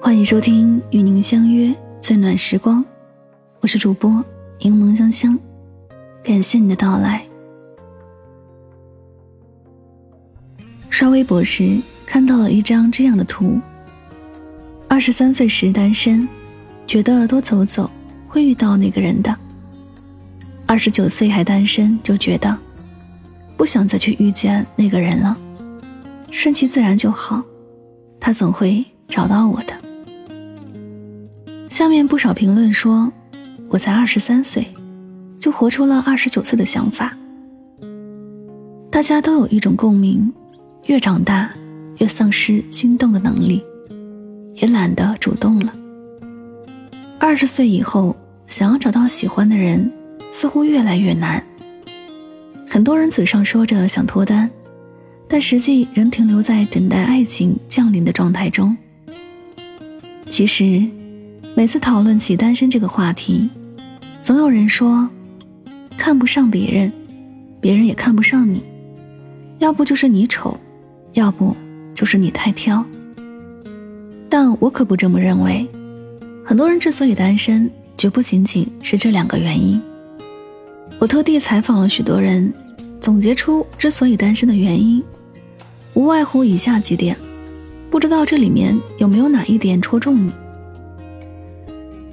欢迎收听与您相约最暖时光，我是主播柠檬香香，感谢你的到来。刷微博时看到了一张这样的图：二十三岁时单身，觉得多走走会遇到那个人的；二十九岁还单身，就觉得不想再去遇见那个人了，顺其自然就好，他总会找到我的。下面不少评论说：“我才二十三岁，就活出了二十九岁的想法。”大家都有一种共鸣：越长大，越丧失心动的能力，也懒得主动了。二十岁以后，想要找到喜欢的人，似乎越来越难。很多人嘴上说着想脱单，但实际仍停留在等待爱情降临的状态中。其实。每次讨论起单身这个话题，总有人说看不上别人，别人也看不上你，要不就是你丑，要不就是你太挑。但我可不这么认为。很多人之所以单身，绝不仅仅是这两个原因。我特地采访了许多人，总结出之所以单身的原因，无外乎以下几点。不知道这里面有没有哪一点戳中你？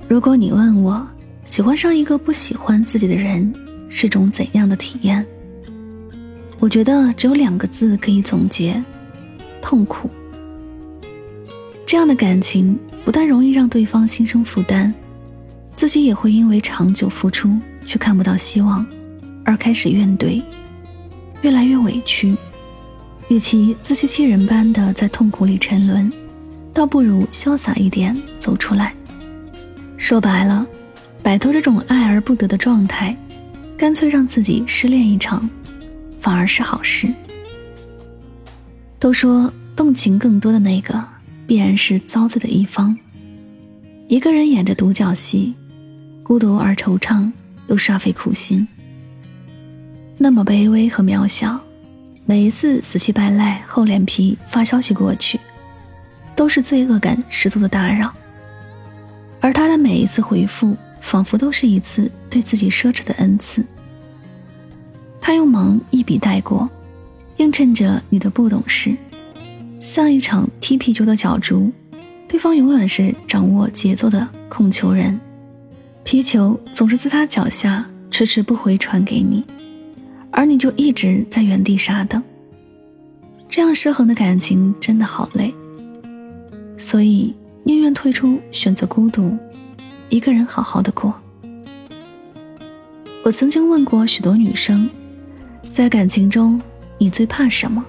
如果你问我，喜欢上一个不喜欢自己的人是种怎样的体验？我觉得只有两个字可以总结：痛苦。这样的感情不但容易让对方心生负担，自己也会因为长久付出却看不到希望，而开始怨怼，越来越委屈。与其自欺欺人般的在痛苦里沉沦，倒不如潇洒一点走出来。说白了，摆脱这种爱而不得的状态，干脆让自己失恋一场，反而是好事。都说动情更多的那个，必然是遭罪的一方。一个人演着独角戏，孤独而惆怅，又煞费苦心，那么卑微和渺小。每一次死乞白赖、厚脸皮发消息过去，都是罪恶感十足的打扰。而他的每一次回复，仿佛都是一次对自己奢侈的恩赐。他用忙一笔带过，映衬着你的不懂事，像一场踢皮球的角逐，对方永远是掌握节奏的控球人，皮球总是在他脚下迟迟不回传给你，而你就一直在原地傻等。这样失衡的感情真的好累，所以。宁愿退出，选择孤独，一个人好好的过。我曾经问过许多女生，在感情中你最怕什么？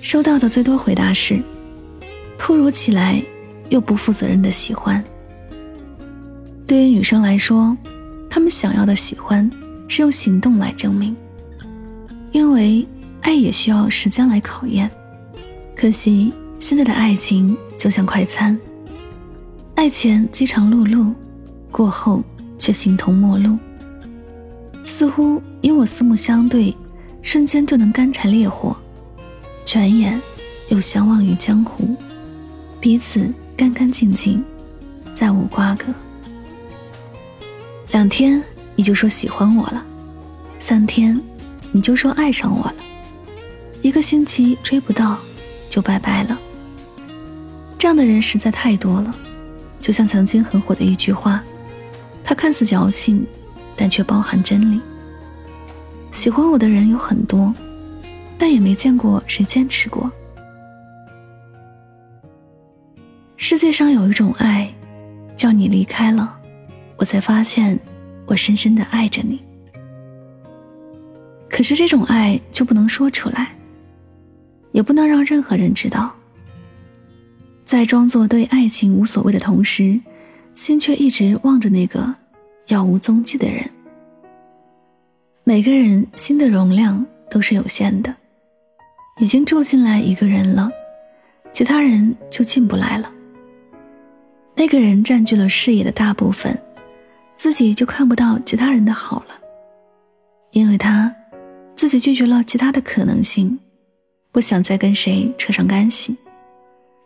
收到的最多回答是：突如其来又不负责任的喜欢。对于女生来说，她们想要的喜欢是用行动来证明，因为爱也需要时间来考验。可惜现在的爱情。就像快餐，爱前饥肠辘辘，过后却形同陌路。似乎因我四目相对，瞬间就能干柴烈火，转眼又相忘于江湖，彼此干干净净，再无瓜葛。两天你就说喜欢我了，三天你就说爱上我了，一个星期追不到，就拜拜了。这样的人实在太多了，就像曾经很火的一句话，它看似矫情，但却包含真理。喜欢我的人有很多，但也没见过谁坚持过。世界上有一种爱，叫你离开了，我才发现我深深的爱着你。可是这种爱就不能说出来，也不能让任何人知道。在装作对爱情无所谓的同时，心却一直望着那个杳无踪迹的人。每个人心的容量都是有限的，已经住进来一个人了，其他人就进不来了。那个人占据了视野的大部分，自己就看不到其他人的好了，因为他自己拒绝了其他的可能性，不想再跟谁扯上干系，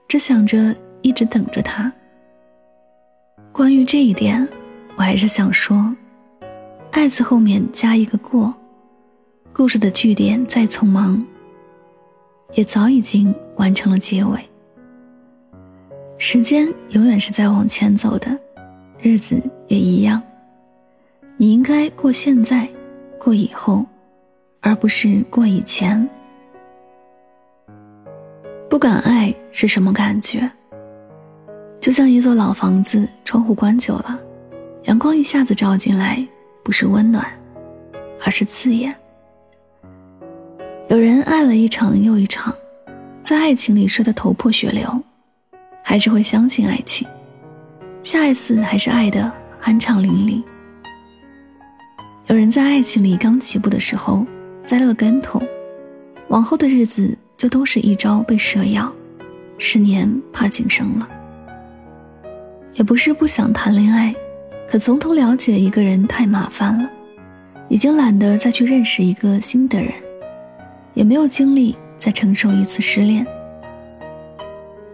只想着一直等着他。关于这一点，我还是想说，爱字后面加一个过，故事的句点再匆忙，也早已经完成了结尾。时间永远是在往前走的，日子也一样。你应该过现在，过以后，而不是过以前。不敢爱是什么感觉？就像一座老房子，窗户关久了，阳光一下子照进来，不是温暖，而是刺眼。有人爱了一场又一场，在爱情里摔得头破血流，还是会相信爱情，下一次还是爱的酣畅淋漓。有人在爱情里刚起步的时候栽了个跟头，往后的日子就都是一朝被蛇咬，十年怕井绳了。也不是不想谈恋爱，可从头了解一个人太麻烦了，已经懒得再去认识一个新的人，也没有精力再承受一次失恋。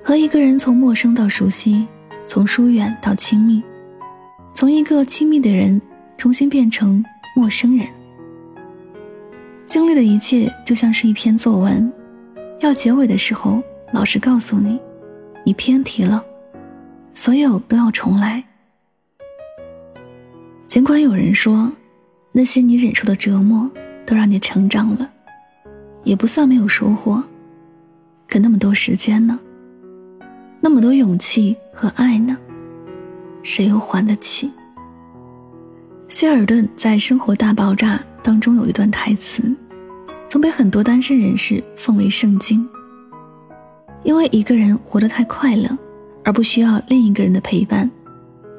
和一个人从陌生到熟悉，从疏远到亲密，从一个亲密的人重新变成陌生人，经历的一切就像是一篇作文，要结尾的时候，老师告诉你，你偏题了。所有都要重来。尽管有人说，那些你忍受的折磨都让你成长了，也不算没有收获。可那么多时间呢？那么多勇气和爱呢？谁又还得起？希尔顿在《生活大爆炸》当中有一段台词，曾被很多单身人士奉为圣经。因为一个人活得太快乐。而不需要另一个人的陪伴，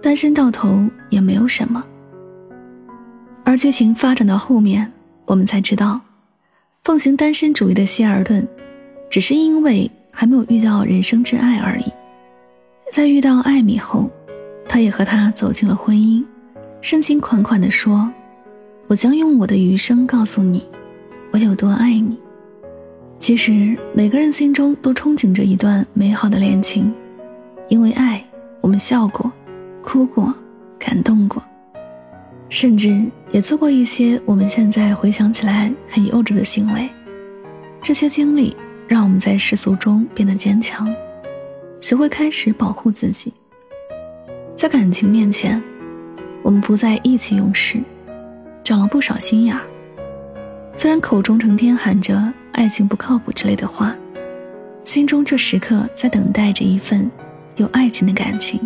单身到头也没有什么。而剧情发展到后面，我们才知道，奉行单身主义的希尔顿，只是因为还没有遇到人生真爱而已。在遇到艾米后，他也和她走进了婚姻，深情款款地说：“我将用我的余生告诉你，我有多爱你。”其实每个人心中都憧憬着一段美好的恋情。因为爱，我们笑过，哭过，感动过，甚至也做过一些我们现在回想起来很幼稚的行为。这些经历让我们在世俗中变得坚强，学会开始保护自己。在感情面前，我们不再意气用事，长了不少心眼儿。虽然口中成天喊着爱情不靠谱之类的话，心中这时刻在等待着一份。有爱情的感情，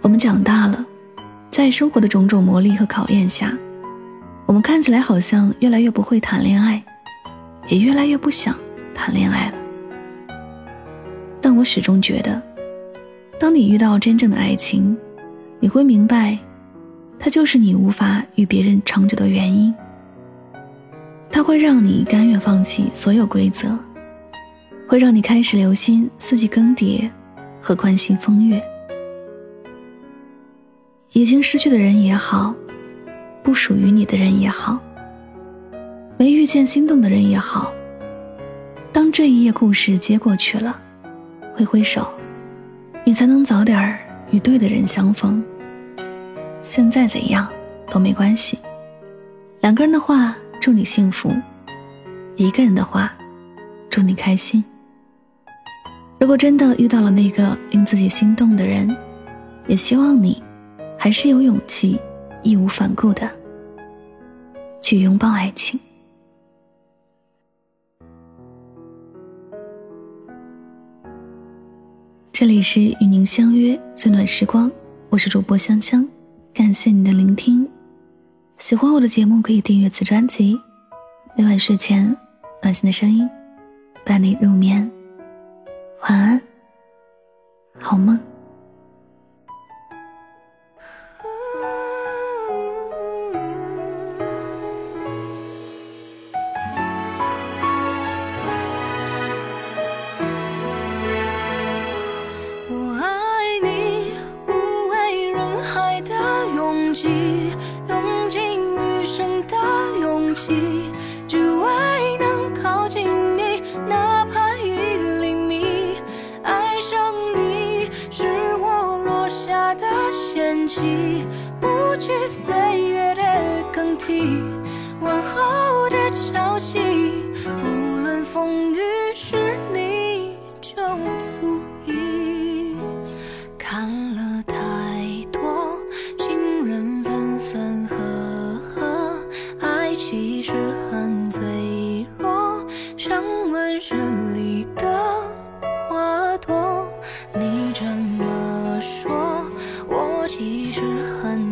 我们长大了，在生活的种种磨砺和考验下，我们看起来好像越来越不会谈恋爱，也越来越不想谈恋爱了。但我始终觉得，当你遇到真正的爱情，你会明白，它就是你无法与别人长久的原因。它会让你甘愿放弃所有规则。会让你开始留心四季更迭和关心风月。已经失去的人也好，不属于你的人也好，没遇见心动的人也好，当这一页故事接过去了，挥挥手，你才能早点儿与对的人相逢。现在怎样都没关系。两个人的话，祝你幸福；一个人的话，祝你开心。如果真的遇到了那个令自己心动的人，也希望你还是有勇气，义无反顾的去拥抱爱情。这里是与您相约最暖时光，我是主播香香，感谢你的聆听。喜欢我的节目可以订阅此专辑，每晚睡前暖心的声音伴你入眠。晚安，好梦。消息无论风雨是你就足矣看了太多情人分分合合爱其实很脆弱像温室里的花朵你这么说我其实很